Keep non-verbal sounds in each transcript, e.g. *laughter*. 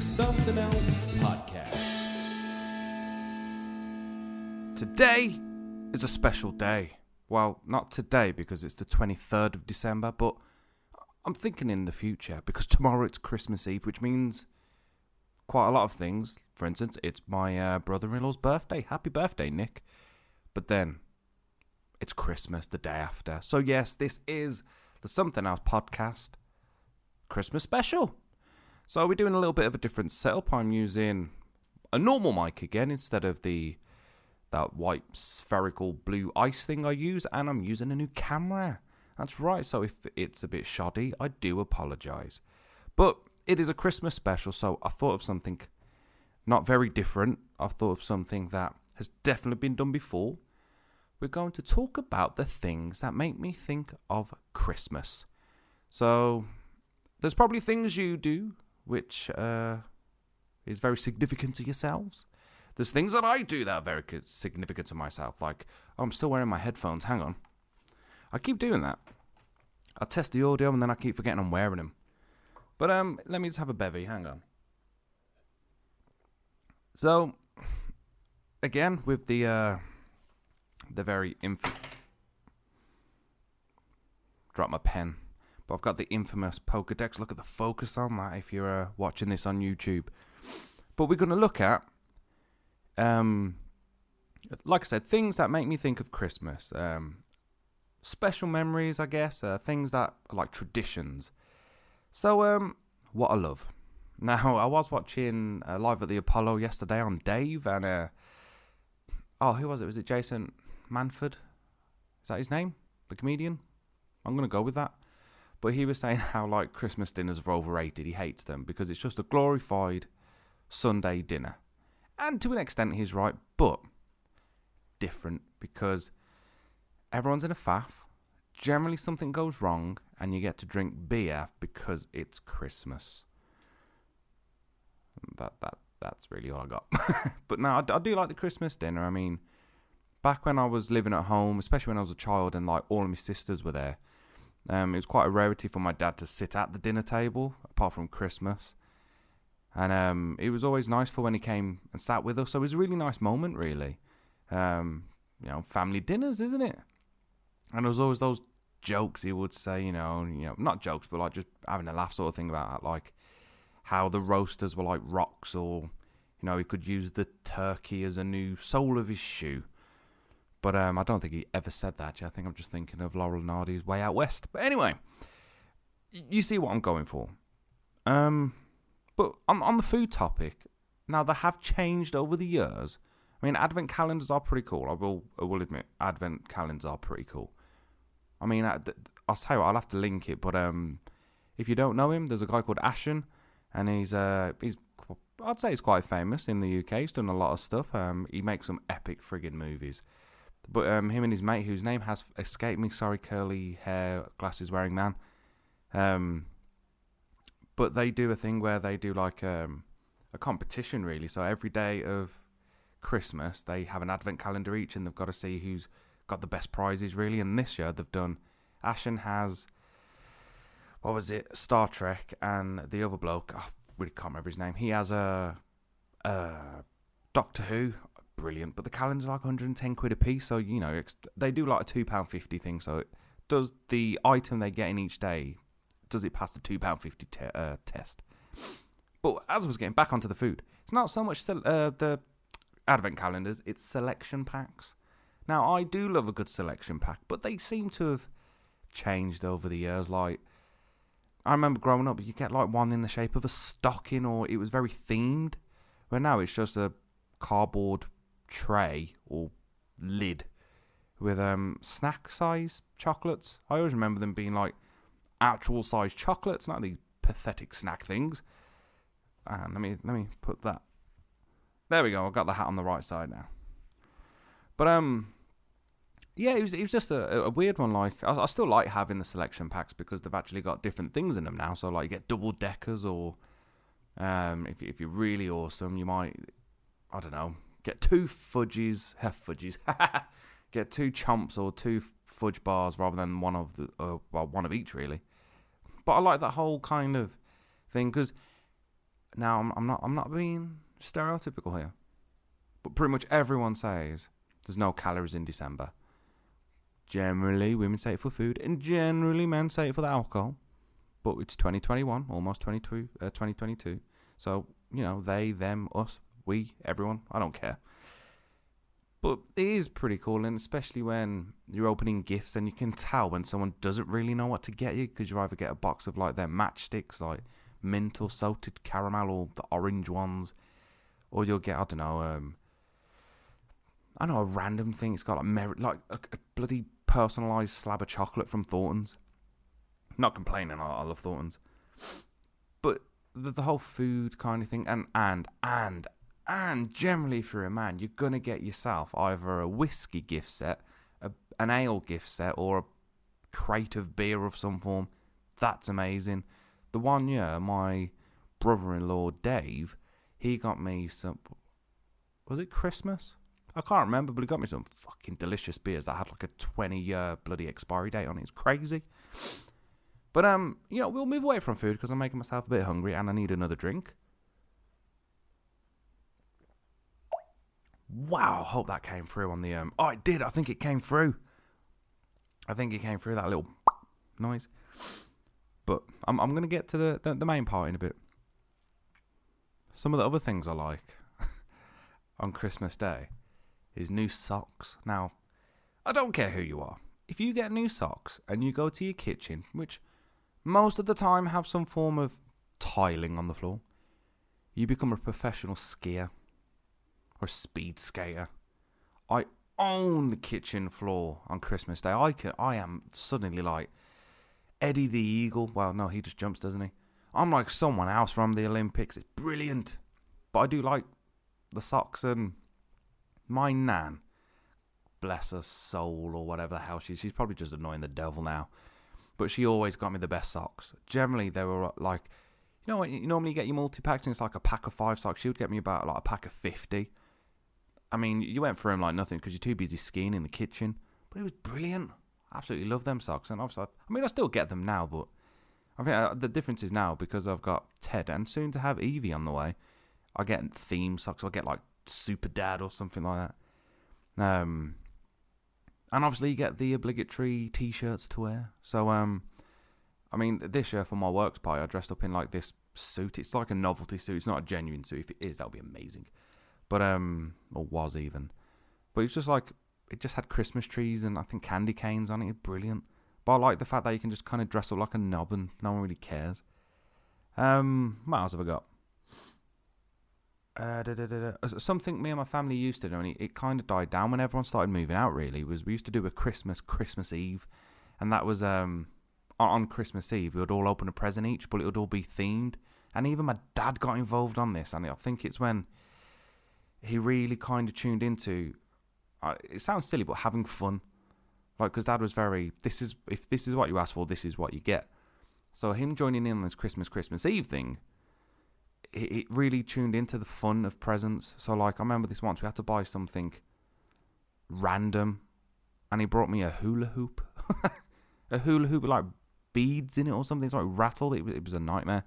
the Something Else Podcast. Today is a special day. Well, not today because it's the 23rd of December, but I'm thinking in the future because tomorrow it's Christmas Eve, which means quite a lot of things. For instance, it's my uh, brother in law's birthday. Happy birthday, Nick. But then it's Christmas the day after. So, yes, this is the Something Else podcast Christmas special. So, we're doing a little bit of a different setup. I'm using a normal mic again instead of the that white spherical blue ice thing I use, and I'm using a new camera. That's right, so if it's a bit shoddy, I do apologise. But it is a Christmas special, so I thought of something not very different. I've thought of something that has definitely been done before. We're going to talk about the things that make me think of Christmas. So, there's probably things you do which uh, is very significant to yourselves. There's things that I do that are very significant to myself. Like, oh, I'm still wearing my headphones. Hang on. I keep doing that. I test the audio and then I keep forgetting I'm wearing them. But um, let me just have a bevy. Hang on. So, again with the uh, the very inf- drop my pen. But I've got the infamous Pokedex. Look at the focus on that if you're uh, watching this on YouTube. But we're going to look at um, like I said, things that make me think of Christmas. Um, special memories, I guess. Uh, things that are like traditions. So, um, what I love. *laughs* Now, I was watching uh, live at the Apollo yesterday on Dave, and uh, oh, who was it? Was it Jason Manford? Is that his name? The comedian? I'm gonna go with that. But he was saying how like Christmas dinners are overrated. He hates them because it's just a glorified Sunday dinner. And to an extent, he's right, but different because everyone's in a faff. Generally, something goes wrong, and you get to drink beer because it's Christmas. That that that's really all I got. *laughs* but now I, I do like the Christmas dinner. I mean, back when I was living at home, especially when I was a child, and like all of my sisters were there, um, it was quite a rarity for my dad to sit at the dinner table, apart from Christmas. And um, it was always nice for when he came and sat with us. So it was a really nice moment, really. Um, you know, family dinners, isn't it? And there was always those jokes he would say, you know, you know, not jokes, but like just having a laugh sort of thing about that, like how the roasters were like rocks, or you know, he could use the turkey as a new sole of his shoe. But um, I don't think he ever said that. I think I'm just thinking of Laurel and Hardy's Way Out West. But anyway, you see what I'm going for. Um, but on on the food topic, now they have changed over the years. I mean, advent calendars are pretty cool. I will I will admit, advent calendars are pretty cool. I mean, I, will you what, I'll have to link it. But um, if you don't know him, there's a guy called Ashen, and he's uh he's I'd say he's quite famous in the UK. He's done a lot of stuff. Um, he makes some epic friggin' movies. But um, him and his mate, whose name has escaped me, sorry, curly hair, glasses wearing man. Um, but they do a thing where they do like um, a competition really. So every day of Christmas, they have an advent calendar each, and they've got to see who's got the best prizes really. And this year they've done. Ashen has what was it? Star Trek, and the other bloke, I really can't remember his name. He has a, a Doctor Who, brilliant. But the calendar's are like 110 quid a piece, so you know they do like a two pound fifty thing. So does the item they get in each day does it pass the two pound fifty te- uh, test? But as I was getting back onto the food, it's not so much uh, the advent calendars; it's selection packs. Now I do love a good selection pack, but they seem to have changed over the years. Like I remember growing up, you get like one in the shape of a stocking, or it was very themed. But now it's just a cardboard tray or lid with um snack size chocolates. I always remember them being like actual size chocolates, not these pathetic snack things. And let me let me put that. There we go. I've got the hat on the right side now. But um, yeah, it was it was just a, a weird one. Like I, I still like having the selection packs because they've actually got different things in them now. So like you get double deckers, or um, if if you're really awesome, you might I don't know get two fudges, *laughs* fudges, *laughs* get two Chomps or two fudge bars rather than one of the uh, well one of each really. But I like that whole kind of thing because Now I'm, I'm not I'm not being stereotypical here, but pretty much everyone says there's no calories in December. Generally, women say it for food, and generally men say it for the alcohol. But it's 2021, almost 22, uh, 2022. So you know, they, them, us, we, everyone. I don't care. But it is pretty cool, and especially when you're opening gifts and you can tell when someone doesn't really know what to get you because you either get a box of like their matchsticks, like mint or salted caramel, or the orange ones, or you'll get I don't know, um, I know a random thing. It's got like merit, like a, a bloody personalised slab of chocolate from Thornton's. Not complaining, I, I love Thornton's, but the, the whole food kind of thing, and and and and generally, if you're a man, you're gonna get yourself either a whiskey gift set, a, an ale gift set, or a crate of beer of some form. That's amazing. The one year, my brother-in-law Dave, he got me some. Was it Christmas? I can't remember, but he got me some fucking delicious beers that had like a 20-year bloody expiry date on it. It's crazy. But um, you know, we'll move away from food because I'm making myself a bit hungry and I need another drink. Wow, hope that came through on the um. Oh, it did. I think it came through. I think it came through that little noise. But I'm I'm gonna get to the, the, the main part in a bit. Some of the other things I like *laughs* on Christmas Day is new socks. Now, I don't care who you are. If you get new socks and you go to your kitchen, which most of the time have some form of tiling on the floor, you become a professional skier or speed skater. I own the kitchen floor on Christmas Day. I can, I am suddenly like Eddie the Eagle. Well, no, he just jumps, doesn't he? I'm like someone else from the Olympics. It's brilliant. But I do like the socks and my nan, bless her soul or whatever the hell she's. She's probably just annoying the devil now. But she always got me the best socks. Generally, they were uh, like, you know what? You normally get your multi packs and it's like a pack of five socks. She would get me about like a pack of fifty. I mean, you went for him like nothing because you're too busy skiing in the kitchen. But it was brilliant. Absolutely love them socks, and obviously, I mean, I still get them now, but I think uh, the difference is now because I've got Ted and soon to have Evie on the way. I get theme socks. I get like Super Dad or something like that. Um, and obviously you get the obligatory T-shirts to wear. So um, I mean, this year for my works party, I dressed up in like this suit. It's like a novelty suit. It's not a genuine suit. If it is, that would be amazing. But um, or was even. But it's just like it just had Christmas trees and I think candy canes on it. Brilliant. But I like the fact that you can just kind of dress up like a knob and no one really cares. Um, what else have I got? Uh, da, da, da, Something me and my family used to do, and it, it kind of died down when everyone started moving out. Really, was we used to do a Christmas Christmas Eve, and that was um on Christmas Eve we would all open a present each, but it would all be themed. And even my dad got involved on this, and I think it's when he really kind of tuned into. Uh, it sounds silly, but having fun, like because dad was very. This is if this is what you ask for, this is what you get. So him joining in on this Christmas Christmas Eve thing, it, it really tuned into the fun of presents. So like I remember this once we had to buy something random, and he brought me a hula hoop, *laughs* a hula hoop with like beads in it or something. It's like rattled. It it was a nightmare,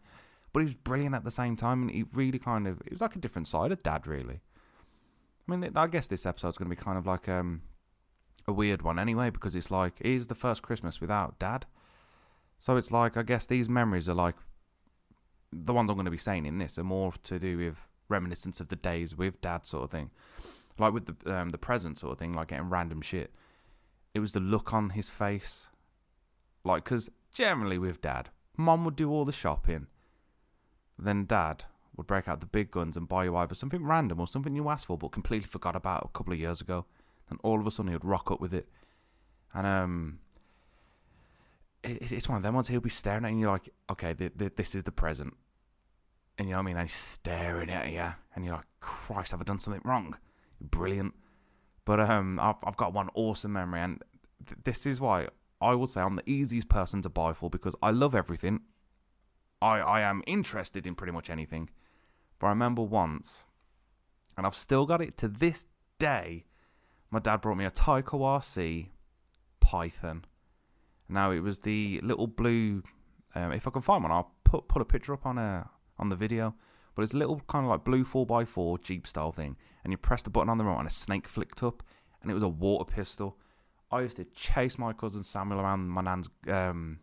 but he was brilliant at the same time, and he really kind of it was like a different side of dad really. I mean, I guess this episode's going to be kind of like um, a weird one anyway, because it's like, is the first Christmas without Dad. So it's like, I guess these memories are like, the ones I'm going to be saying in this are more to do with reminiscence of the days with Dad, sort of thing. Like with the um, the present sort of thing, like getting random shit. It was the look on his face, like because generally with Dad, Mom would do all the shopping, then Dad would break out the big guns and buy you either something random or something you asked for but completely forgot about a couple of years ago. And all of a sudden he would rock up with it. And um, it, it's one of them ones he'll be staring at you and you're like, okay, th- th- this is the present. And you know what I mean? And he's staring at you and you're like, Christ, have I done something wrong? Brilliant. But um, I've, I've got one awesome memory and th- this is why I would say I'm the easiest person to buy for because I love everything. I, I am interested in pretty much anything. But I remember once, and I've still got it to this day. My dad brought me a Tyco RC Python. Now it was the little blue. Um, if I can find one, I'll put put a picture up on a uh, on the video. but it's a little kind of like blue 4x4 Jeep style thing. And you press the button on the remote and a snake flicked up, and it was a water pistol. I used to chase my cousin Samuel around my nan's um,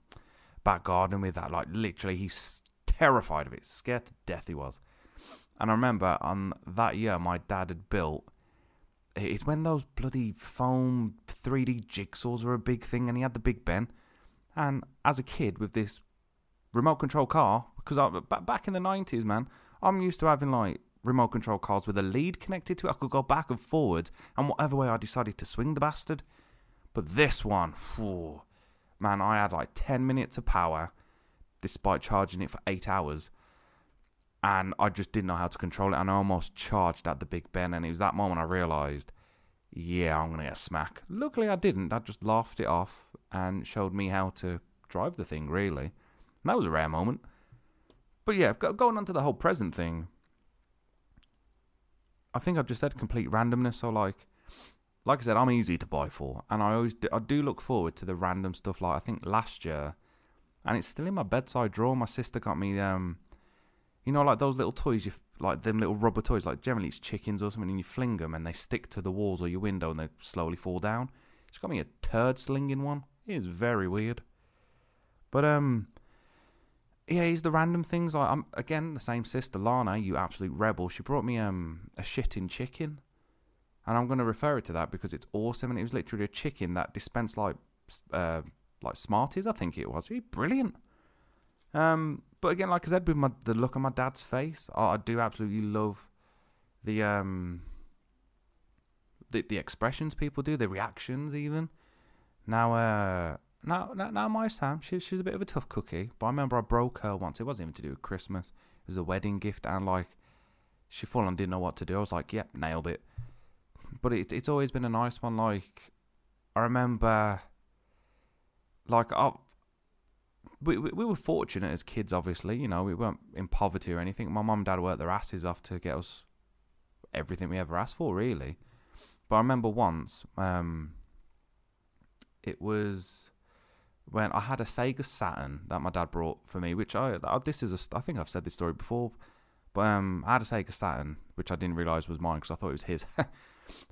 back garden with that. Like, literally, he's terrified of it, scared to death he was. And I remember on that year, my dad had built. It's when those bloody foam 3D jigsaws were a big thing, and he had the Big Ben. And as a kid, with this remote control car, because I, back in the 90s, man, I'm used to having like remote control cars with a lead connected to it. I could go back and forwards, and whatever way I decided to swing the bastard. But this one, whew, man, I had like 10 minutes of power despite charging it for eight hours. And I just didn't know how to control it. And I almost charged at the Big Ben. And it was that moment I realised, yeah, I'm to get a smack. Luckily, I didn't. I just laughed it off and showed me how to drive the thing, really. And that was a rare moment. But yeah, going on to the whole present thing, I think I've just said complete randomness. So, like, like I said, I'm easy to buy for, and I always do, I do look forward to the random stuff. Like I think last year, and it's still in my bedside drawer. My sister got me um, you know, like those little toys you like them little rubber toys. Like generally it's chickens or something, and you fling them and they stick to the walls or your window and they slowly fall down. She got me a turd slinging one. It is very weird, but um. Yeah, he's the random things. Like I'm again the same sister, Lana. You absolute rebel. She brought me um a shitting chicken and I'm going to refer it to that because it's awesome. And it was literally a chicken that dispensed like uh, like Smarties, I think it was. Brilliant. Um, but again, like I said, with my, the look on my dad's face, I, I do absolutely love the um the the expressions people do, the reactions even. Now, uh, now, now, now my Sam, she, she's a bit of a tough cookie. But I remember I broke her once. It wasn't even to do with Christmas. It was a wedding gift, and like she full on didn't know what to do. I was like, "Yep, nailed it." but it, it's always been a nice one. Like I remember, like I, we we were fortunate as kids. Obviously, you know, we weren't in poverty or anything. My mum and dad worked their asses off to get us everything we ever asked for, really. But I remember once, um, it was when I had a Sega Saturn that my dad brought for me, which I, I this is a, I think I've said this story before, but um, I had a Sega Saturn, which I didn't realize was mine because I thought it was his. *laughs*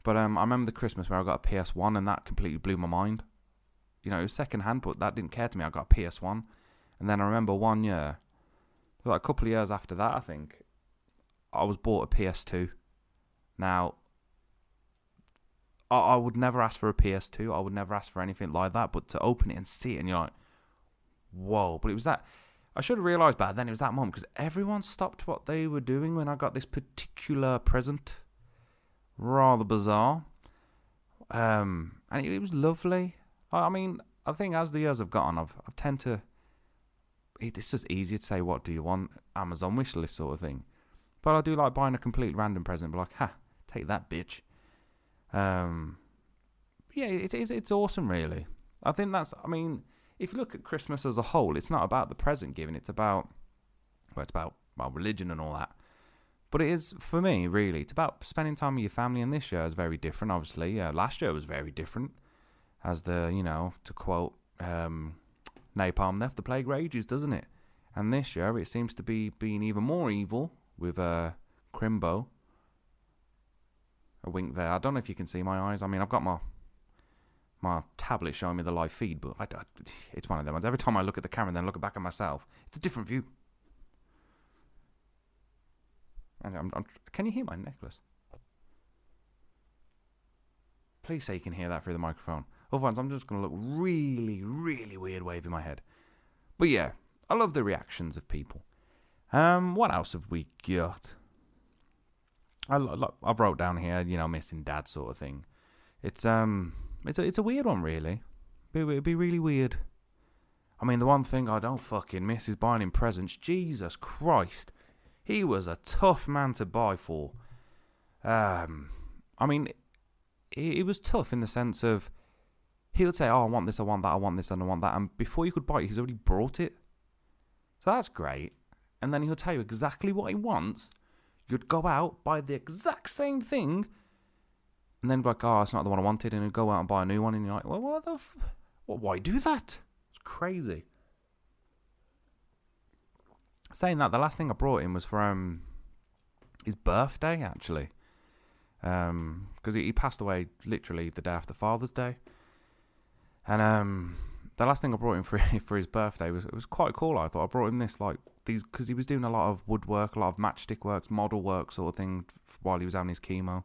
But um, I remember the Christmas where I got a PS1 and that completely blew my mind. You know, it was second hand, but that didn't care to me. I got a PS1. And then I remember one year, like a couple of years after that, I think, I was bought a PS2. Now, I, I would never ask for a PS2. I would never ask for anything like that. But to open it and see it, and you're like, whoa. But it was that. I should have realised by then it was that moment because everyone stopped what they were doing when I got this particular present rather bizarre. Um, and it, it was lovely. I, I, mean, I think as the years have gone, I've I've tend to. It's just easier to say what do you want Amazon wish list sort of thing, but I do like buying a complete random present. Be like, ha, take that, bitch. Um, yeah, it's it's it's awesome, really. I think that's. I mean, if you look at Christmas as a whole, it's not about the present giving. It's about well, it's about well, religion and all that. But it is for me really. It's about spending time with your family, and this year is very different. Obviously, yeah, last year was very different. As the you know to quote um, Napalm, left the plague rages, doesn't it? And this year it seems to be being even more evil with uh, Crimbo. A wink there. I don't know if you can see my eyes. I mean, I've got my my tablet showing me the live feed, but I, I, it's one of them ones. Every time I look at the camera and then look back at myself, it's a different view. I'm, I'm, can you hear my necklace? Please say you can hear that through the microphone. Otherwise, I'm just going to look really, really weird waving my head. But yeah, I love the reactions of people. Um, what else have we got? I, I wrote down here, you know, missing dad sort of thing. It's um, it's a it's a weird one, really. It'd be really weird. I mean, the one thing I don't fucking miss is buying him presents. Jesus Christ he was a tough man to buy for. Um, I mean, it, it was tough in the sense of he would say, "Oh, I want this, I want that, I want this, and I want that," and before you could buy it, he's already brought it. So that's great. And then he'll tell you exactly what he wants. You'd go out, buy the exact same thing, and then be like, "Oh, it's not the one I wanted," and he'd go out and buy a new one, and you're like, "Well, what the? F- well, why do that? It's crazy." Saying that, the last thing I brought him was from his birthday actually, because um, he, he passed away literally the day after Father's Day, and um, the last thing I brought him for *laughs* for his birthday was it was quite cool. I thought I brought him this like these because he was doing a lot of woodwork, a lot of matchstick works, model work sort of thing while he was having his chemo,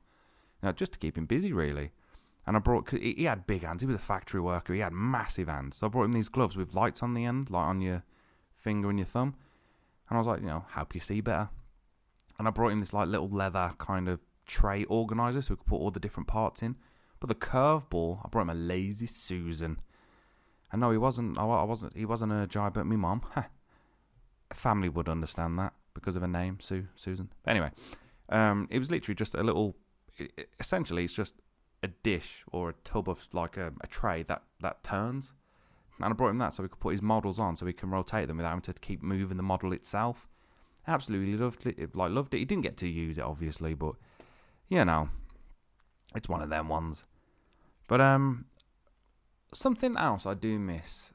you know, just to keep him busy really. And I brought he, had big hands. He was a factory worker. He had massive hands. So I brought him these gloves with lights on the end, like on your finger and your thumb. And I was like, you know, help you see better. And I brought him this like little leather kind of tray organizer so we could put all the different parts in. But the curveball, I brought him a lazy Susan. And no, he wasn't. I wasn't. He wasn't a giant, but me mom. *laughs* Family would understand that because of her name, Sue Susan. But anyway, um, it was literally just a little. It, essentially, it's just a dish or a tub of like a, a tray that that turns. And I brought him that so we could put his models on, so we can rotate them without having to keep moving the model itself. Absolutely loved it. Like loved it. He didn't get to use it obviously, but you know, it's one of them ones. But um, something else I do miss,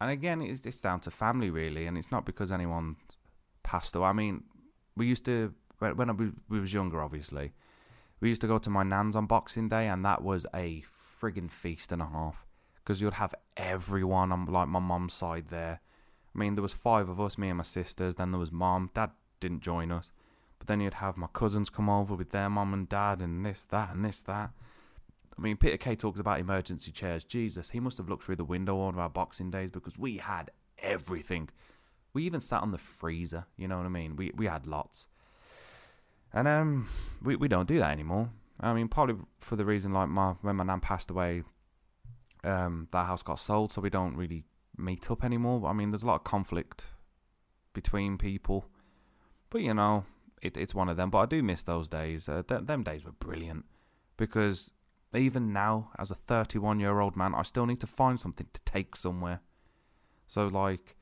and again, it's, it's down to family really, and it's not because anyone passed away. I mean, we used to when, when we was younger, obviously, we used to go to my nan's on Boxing Day, and that was a friggin' feast and a half because you'd have everyone on like my mum's side there. I mean, there was five of us, me and my sisters. Then there was mom. Dad didn't join us, but then you'd have my cousins come over with their mum and dad, and this, that, and this, that. I mean, Peter Kay talks about emergency chairs. Jesus, he must have looked through the window on our Boxing Days because we had everything. We even sat on the freezer. You know what I mean? We we had lots, and um, we we don't do that anymore. I mean, probably for the reason like my when my nan passed away, um, that house got sold, so we don't really meet up anymore. I mean, there's a lot of conflict between people, but you know, it, it's one of them. But I do miss those days. Uh, th- them days were brilliant because even now, as a 31 year old man, I still need to find something to take somewhere. So, like,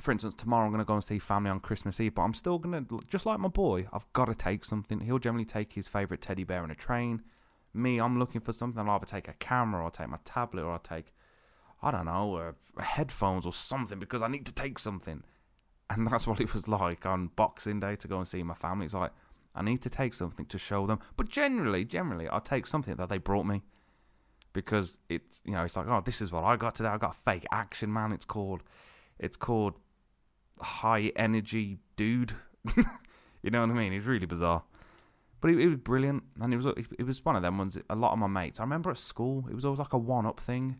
for instance, tomorrow I'm going to go and see family on Christmas Eve, but I'm still going to, just like my boy, I've got to take something. He'll generally take his favourite teddy bear in a train. Me, I'm looking for something. I'll either take a camera, or I'll take my tablet, or I'll take, I don't know, uh, headphones or something because I need to take something. And that's what it was like on Boxing Day to go and see my family. It's like, I need to take something to show them. But generally, generally, I'll take something that they brought me because it's you know it's like oh this is what I got today. I got a fake action man. It's called it's called high energy dude. *laughs* you know what I mean? It's really bizarre. But it, it, was brilliant, and it was it was one of them ones. A lot of my mates, I remember at school, it was always like a one-up thing,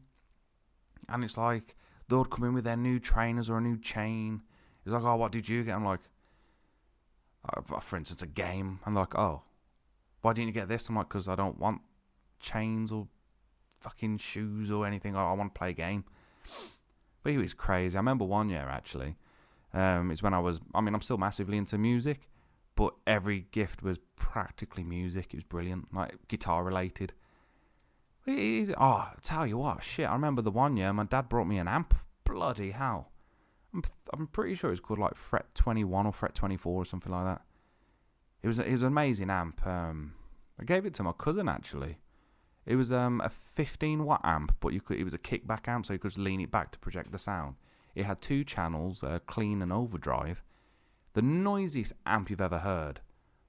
and it's like they would come in with their new trainers or a new chain. It's like, oh, what did you get? I'm like, for instance, a game. I'm like, oh, why didn't you get this? I'm like, because I don't want chains or fucking shoes or anything. I, I want to play a game. But he was crazy. I remember one year actually. Um, it's when I was. I mean, I'm still massively into music, but every gift was practically music. It was brilliant, like guitar related. oh, I tell you what, shit. I remember the one year my dad brought me an amp. Bloody hell! I'm I'm pretty sure it's called like Fret 21 or Fret 24 or something like that. It was it was an amazing amp. Um, I gave it to my cousin actually. It was um a 15 watt amp, but you could it was a kickback amp, so you could just lean it back to project the sound. It had two channels, uh, clean and overdrive. The noisiest amp you've ever heard.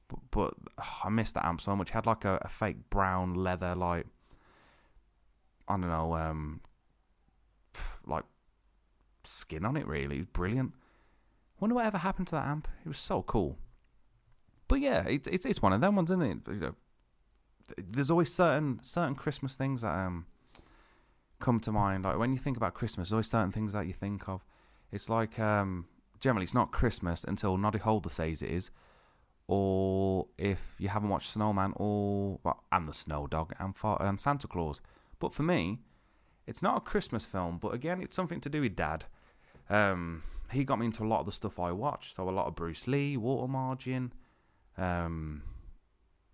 But, but oh, I missed that amp so much. It had like a, a fake brown leather, like I don't know, um, skin on it. Really, it was brilliant. Wonder what ever happened to that amp. It was so cool. But yeah, it's it's it's one of them ones, isn't it? You know, there's always certain certain Christmas things that um come to mind. Like when you think about Christmas, there's always certain things that you think of. It's like um generally it's not Christmas until Noddy Holder says it is, or if you haven't watched Snowman or well, and the Snow Dog and and Santa Claus. But for me, it's not a Christmas film, but again, it's something to do with Dad. Um, he got me into a lot of the stuff I watch, so a lot of Bruce Lee, Water Margin, um,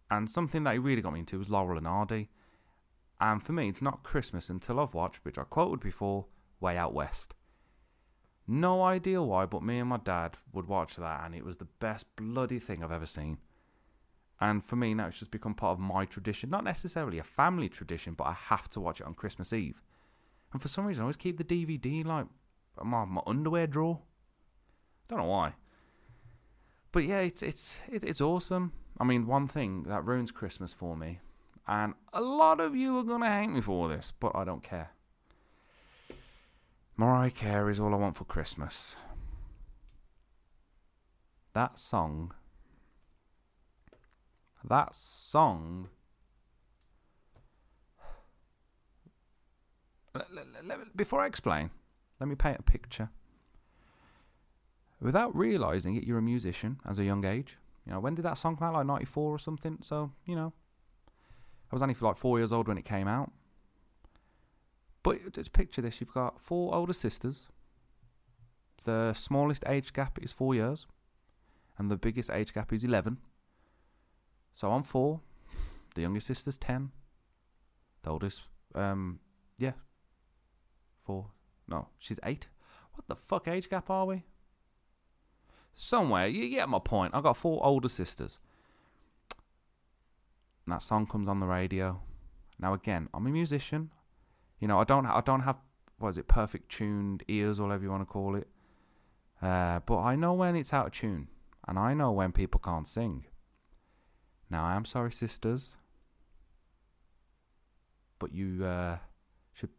and something that he really got me into was Laurel and Hardy. And for me, it's not Christmas until I've watched, which I quoted before, Way Out West. No idea why, but me and my dad would watch that, and it was the best bloody thing I've ever seen. And for me, now it's just become part of my tradition. Not necessarily a family tradition, but I have to watch it on Christmas Eve. And for some reason, I always keep the DVD like my, my underwear drawer. Don't know why. but yeah, it's it's it, it's awesome. I mean, one thing that ruins Christmas for me, and a lot of you are gonna hate me for this, but I don't care. Mariah Carey is all I want for Christmas. That song. That song. *sighs* Before I explain, let me paint a picture. Without realizing it, you're a musician as a young age. You know, when did that song come out? Like 94 or something? So, you know, I was only like four years old when it came out. But just picture this you've got four older sisters. The smallest age gap is four years, and the biggest age gap is 11. So I'm four. The youngest sister's 10. The oldest, um, yeah, four. No, she's eight. What the fuck age gap are we? Somewhere, you get my point. I got four older sisters. And that song comes on the radio. Now again, I'm a musician. You know, I don't I don't have what is it, perfect tuned ears or whatever you want to call it. Uh, but I know when it's out of tune. And I know when people can't sing. Now I am sorry, sisters. But you uh, should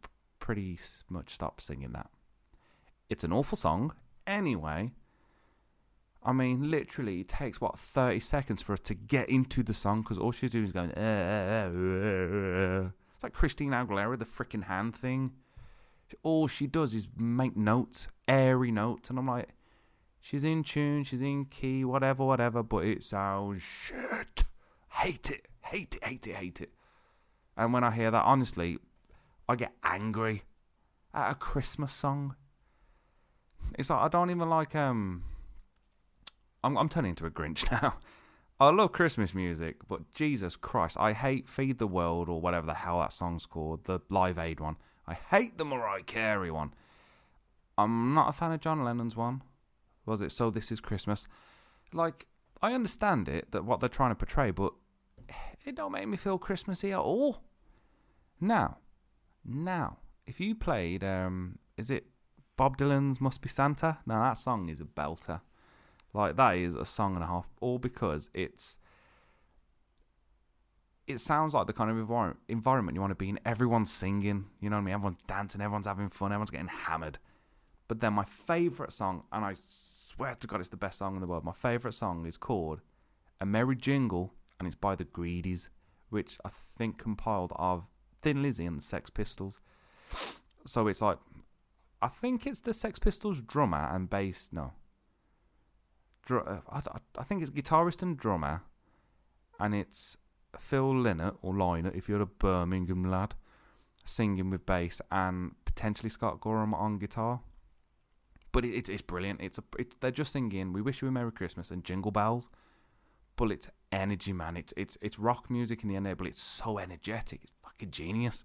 pretty much stop singing that. It's an awful song. Anyway, I mean, literally, it takes what thirty seconds for her to get into the song because all she's doing is going. "Uh, uh, uh, uh." It's like Christina Aguilera, the freaking hand thing. All she does is make notes, airy notes, and I'm like, she's in tune, she's in key, whatever, whatever, but it sounds shit. Hate it, hate it, hate it, hate it. And when I hear that, honestly, I get angry at a Christmas song. It's like I don't even like um. I'm I'm turning into a Grinch *laughs* now. I love Christmas music, but Jesus Christ, I hate Feed the World or whatever the hell that song's called, the Live Aid one. I hate the Mariah Carey one. I'm not a fan of John Lennon's one. Was it So This Is Christmas? Like, I understand it, that what they're trying to portray, but *sighs* it don't make me feel Christmassy at all. Now, now, if you played, um, is it Bob Dylan's Must Be Santa? Now that song is a belter. Like that is a song and a half, all because it's it sounds like the kind of envir- environment you want to be in. Everyone's singing, you know what I mean? Everyone's dancing, everyone's having fun, everyone's getting hammered. But then my favourite song, and I swear to God it's the best song in the world, my favourite song is called A Merry Jingle, and it's by the Greedies, which I think compiled of Thin Lizzy and the Sex Pistols. So it's like, I think it's the Sex Pistols drummer and bass, no. Dr- uh, I, I- think it's guitarist and drummer, and it's Phil Lynott or Lynott if you're a Birmingham lad, singing with bass and potentially Scott Gorham on guitar. But it, it, it's brilliant. It's a it, they're just singing "We Wish You a Merry Christmas" and "Jingle Bells," but it's energy, man. It's it's it's rock music in the end, but it's so energetic. It's fucking genius.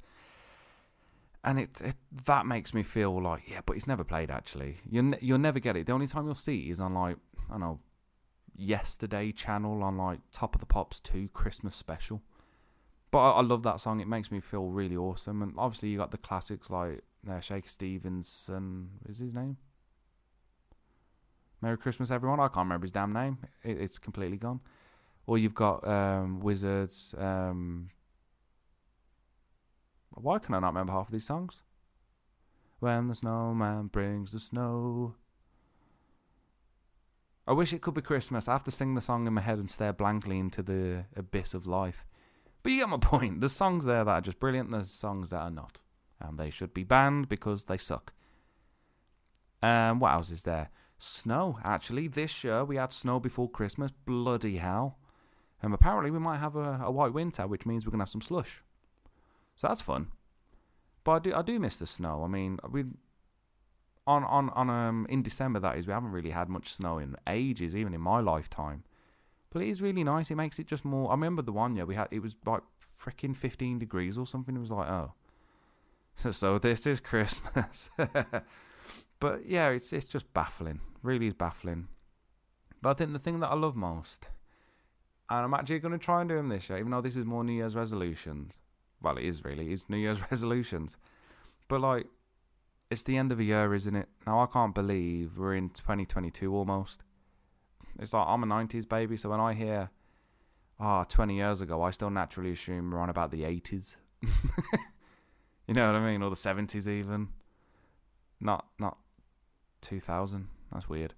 And it, it that makes me feel like yeah, but it's never played actually. You ne- you'll never get it. The only time you'll see is on like I don't know yesterday channel on like Top of the Pops 2 Christmas special. But I, I love that song. It makes me feel really awesome. And obviously you got the classics like uh, Shakin' Stevens and is his name? Merry Christmas, everyone. I can't remember his damn name. It, it's completely gone. Or you've got um, Wizards. Um, why can I not remember half of these songs? When the snowman brings the snow. I wish it could be Christmas. I have to sing the song in my head and stare blankly into the abyss of life. But you get my *laughs* point. There's songs there that are just brilliant, there's songs that are not. And they should be banned because they suck. Um, what else is there? Snow, actually. This year we had snow before Christmas. Bloody hell. And apparently we might have a, a white winter, which means we're going to have some slush. So that's fun. But I do, I do miss the snow. I mean, we on on on um in December that is we haven't really had much snow in ages, even in my lifetime. But it is really nice. It makes it just more. I remember the one year we had it was like freaking fifteen degrees or something. It was like oh, *laughs* so this is Christmas. *laughs* but yeah, it's it's just baffling. Really is baffling. But I think the thing that I love most, and I'm actually going to try and do them this year, even though this is more New Year's resolutions. Well, it is really. It's New Year's *laughs* resolutions. But like, it's the end of a year, isn't it? Now I can't believe we're in 2022 almost. It's like I'm a 90s baby, so when I hear, ah, oh, 20 years ago, I still naturally assume we're on about the 80s. *laughs* you know what I mean? Or the 70s even. Not not 2000. That's weird.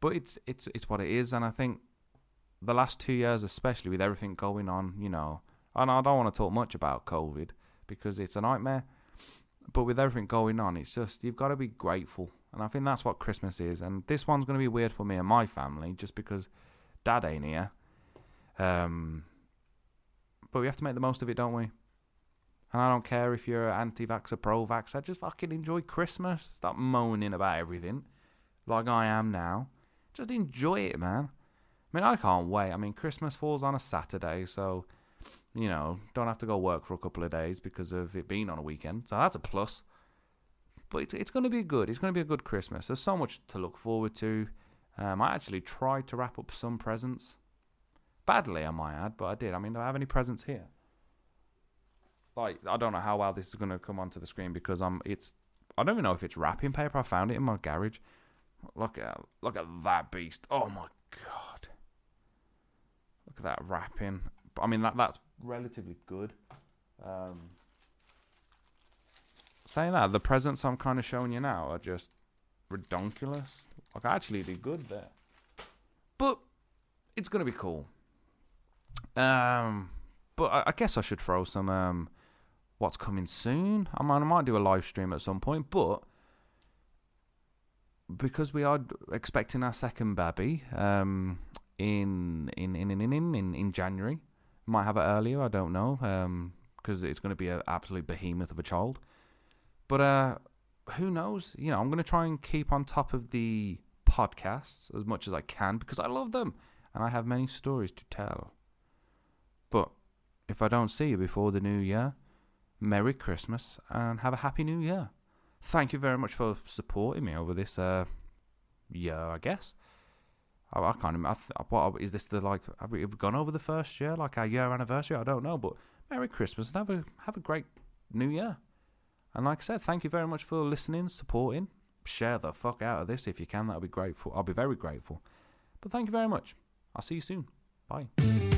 But it's it's it's what it is, and I think the last two years, especially with everything going on, you know, and I don't want to talk much about COVID because it's a nightmare. But with everything going on, it's just you've got to be grateful, and I think that's what Christmas is. And this one's going to be weird for me and my family, just because Dad ain't here. Um, but we have to make the most of it, don't we? And I don't care if you're anti-vax or pro-vax. I just fucking enjoy Christmas. Stop moaning about everything, like I am now. Just enjoy it, man. I mean, I can't wait. I mean, Christmas falls on a Saturday, so you know, don't have to go work for a couple of days because of it being on a weekend. So that's a plus. But it's, it's going to be good. It's going to be a good Christmas. There's so much to look forward to. Um, I actually tried to wrap up some presents. Badly, I might add, but I did. I mean, do I have any presents here? Like, I don't know how well this is going to come onto the screen because I'm. It's. I don't even know if it's wrapping paper. I found it in my garage. Look at look at that beast. Oh my god. Look at that wrapping. I mean that that's relatively good. Um, saying that, the presents I'm kind of showing you now are just redonkulous. Like I actually did good there, but it's gonna be cool. Um, but I, I guess I should throw some um, what's coming soon. I mean, I might do a live stream at some point, but because we are expecting our second baby um, in, in in in in in in January, might have it earlier. I don't know because um, it's going to be an absolute behemoth of a child. But uh, who knows? You know, I'm going to try and keep on top of the podcasts as much as I can because I love them and I have many stories to tell. But if I don't see you before the new year, Merry Christmas and have a Happy New Year. Thank you very much for supporting me over this uh, year, I guess. I, I can't remember. what is this? The like? Have we, have gone over the first year, like our year anniversary? I don't know, but Merry Christmas and have a have a great New Year. And like I said, thank you very much for listening, supporting. Share the fuck out of this if you can. That'll be grateful. I'll be very grateful. But thank you very much. I'll see you soon. Bye.